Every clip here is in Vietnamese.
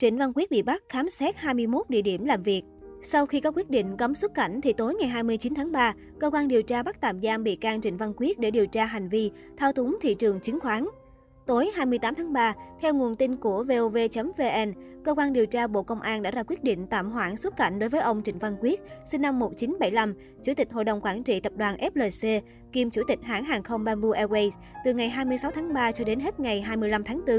Trịnh Văn Quyết bị bắt khám xét 21 địa điểm làm việc. Sau khi có quyết định cấm xuất cảnh thì tối ngày 29 tháng 3, cơ quan điều tra bắt tạm giam bị can Trịnh Văn Quyết để điều tra hành vi thao túng thị trường chứng khoán. Tối 28 tháng 3, theo nguồn tin của VOV.vn, cơ quan điều tra Bộ Công an đã ra quyết định tạm hoãn xuất cảnh đối với ông Trịnh Văn Quyết, sinh năm 1975, Chủ tịch Hội đồng Quản trị Tập đoàn FLC, kiêm Chủ tịch hãng hàng không Bamboo Airways, từ ngày 26 tháng 3 cho đến hết ngày 25 tháng 4.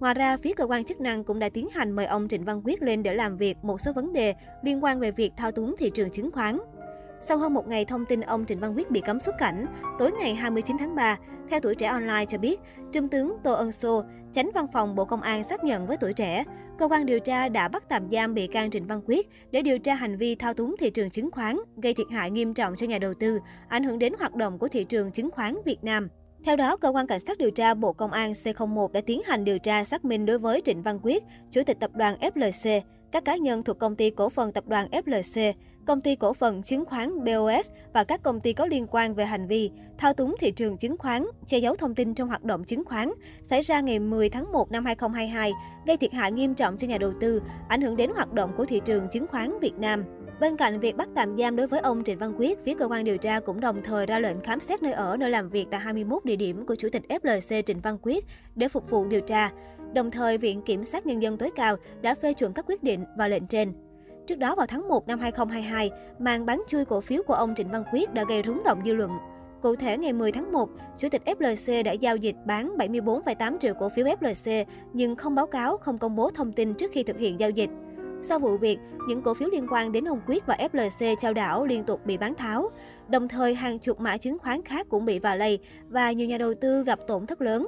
Ngoài ra, phía cơ quan chức năng cũng đã tiến hành mời ông Trịnh Văn Quyết lên để làm việc một số vấn đề liên quan về việc thao túng thị trường chứng khoán. Sau hơn một ngày thông tin ông Trịnh Văn Quyết bị cấm xuất cảnh, tối ngày 29 tháng 3, theo tuổi trẻ online cho biết, Trung tướng Tô Ân Sô, tránh văn phòng Bộ Công an xác nhận với tuổi trẻ, cơ quan điều tra đã bắt tạm giam bị can Trịnh Văn Quyết để điều tra hành vi thao túng thị trường chứng khoán, gây thiệt hại nghiêm trọng cho nhà đầu tư, ảnh hưởng đến hoạt động của thị trường chứng khoán Việt Nam. Theo đó, cơ quan cảnh sát điều tra Bộ Công an C01 đã tiến hành điều tra xác minh đối với Trịnh Văn Quyết, chủ tịch tập đoàn FLC, các cá nhân thuộc công ty cổ phần tập đoàn FLC, công ty cổ phần chứng khoán BOS và các công ty có liên quan về hành vi thao túng thị trường chứng khoán, che giấu thông tin trong hoạt động chứng khoán xảy ra ngày 10 tháng 1 năm 2022, gây thiệt hại nghiêm trọng cho nhà đầu tư, ảnh hưởng đến hoạt động của thị trường chứng khoán Việt Nam. Bên cạnh việc bắt tạm giam đối với ông Trịnh Văn Quyết, phía cơ quan điều tra cũng đồng thời ra lệnh khám xét nơi ở, nơi làm việc tại 21 địa điểm của Chủ tịch FLC Trịnh Văn Quyết để phục vụ điều tra. Đồng thời, Viện Kiểm sát Nhân dân tối cao đã phê chuẩn các quyết định và lệnh trên. Trước đó vào tháng 1 năm 2022, màn bán chui cổ phiếu của ông Trịnh Văn Quyết đã gây rúng động dư luận. Cụ thể, ngày 10 tháng 1, Chủ tịch FLC đã giao dịch bán 74,8 triệu cổ phiếu FLC nhưng không báo cáo, không công bố thông tin trước khi thực hiện giao dịch. Sau vụ việc, những cổ phiếu liên quan đến ông Quyết và FLC trao đảo liên tục bị bán tháo. Đồng thời, hàng chục mã chứng khoán khác cũng bị vạ lây và nhiều nhà đầu tư gặp tổn thất lớn.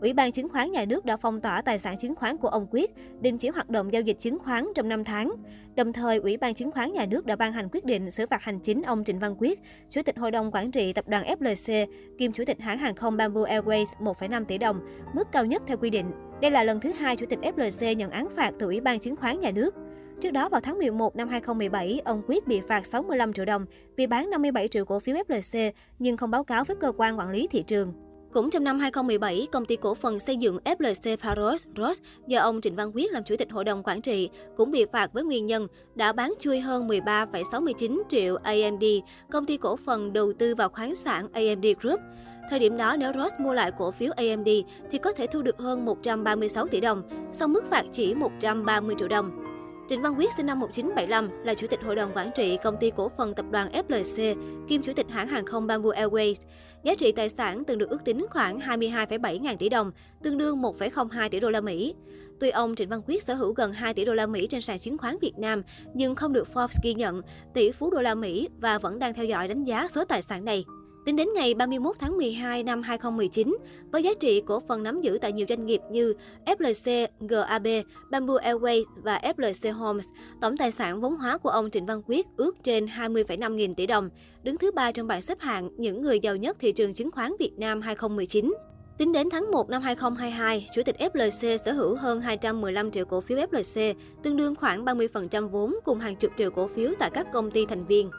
Ủy ban chứng khoán nhà nước đã phong tỏa tài sản chứng khoán của ông Quyết, đình chỉ hoạt động giao dịch chứng khoán trong 5 tháng. Đồng thời, Ủy ban chứng khoán nhà nước đã ban hành quyết định xử phạt hành chính ông Trịnh Văn Quyết, Chủ tịch Hội đồng Quản trị Tập đoàn FLC, kiêm Chủ tịch hãng hàng không Bamboo Airways 1,5 tỷ đồng, mức cao nhất theo quy định. Đây là lần thứ hai Chủ tịch FLC nhận án phạt từ Ủy ban chứng khoán nhà nước. Trước đó vào tháng 11 năm 2017, ông Quyết bị phạt 65 triệu đồng vì bán 57 triệu cổ phiếu FLC nhưng không báo cáo với cơ quan quản lý thị trường. Cũng trong năm 2017, công ty cổ phần xây dựng FLC Paros Ross do ông Trịnh Văn Quyết làm chủ tịch hội đồng quản trị cũng bị phạt với nguyên nhân đã bán chui hơn 13,69 triệu AMD, công ty cổ phần đầu tư vào khoáng sản AMD Group. Thời điểm đó, nếu Ross mua lại cổ phiếu AMD thì có thể thu được hơn 136 tỷ đồng, song mức phạt chỉ 130 triệu đồng. Trịnh Văn Quyết sinh năm 1975 là chủ tịch hội đồng quản trị công ty cổ phần tập đoàn FLC, kiêm chủ tịch hãng hàng không Bamboo Airways. Giá trị tài sản từng được ước tính khoảng 22,7 ngàn tỷ đồng, tương đương 1,02 tỷ đô la Mỹ. Tuy ông Trịnh Văn Quyết sở hữu gần 2 tỷ đô la Mỹ trên sàn chứng khoán Việt Nam, nhưng không được Forbes ghi nhận tỷ phú đô la Mỹ và vẫn đang theo dõi đánh giá số tài sản này. Tính đến ngày 31 tháng 12 năm 2019, với giá trị cổ phần nắm giữ tại nhiều doanh nghiệp như FLC, GAB, Bamboo Airways và FLC Homes, tổng tài sản vốn hóa của ông Trịnh Văn Quyết ước trên 20,5 nghìn tỷ đồng, đứng thứ ba trong bảng xếp hạng những người giàu nhất thị trường chứng khoán Việt Nam 2019. Tính đến tháng 1 năm 2022, Chủ tịch FLC sở hữu hơn 215 triệu cổ phiếu FLC, tương đương khoảng 30% vốn cùng hàng chục triệu cổ phiếu tại các công ty thành viên.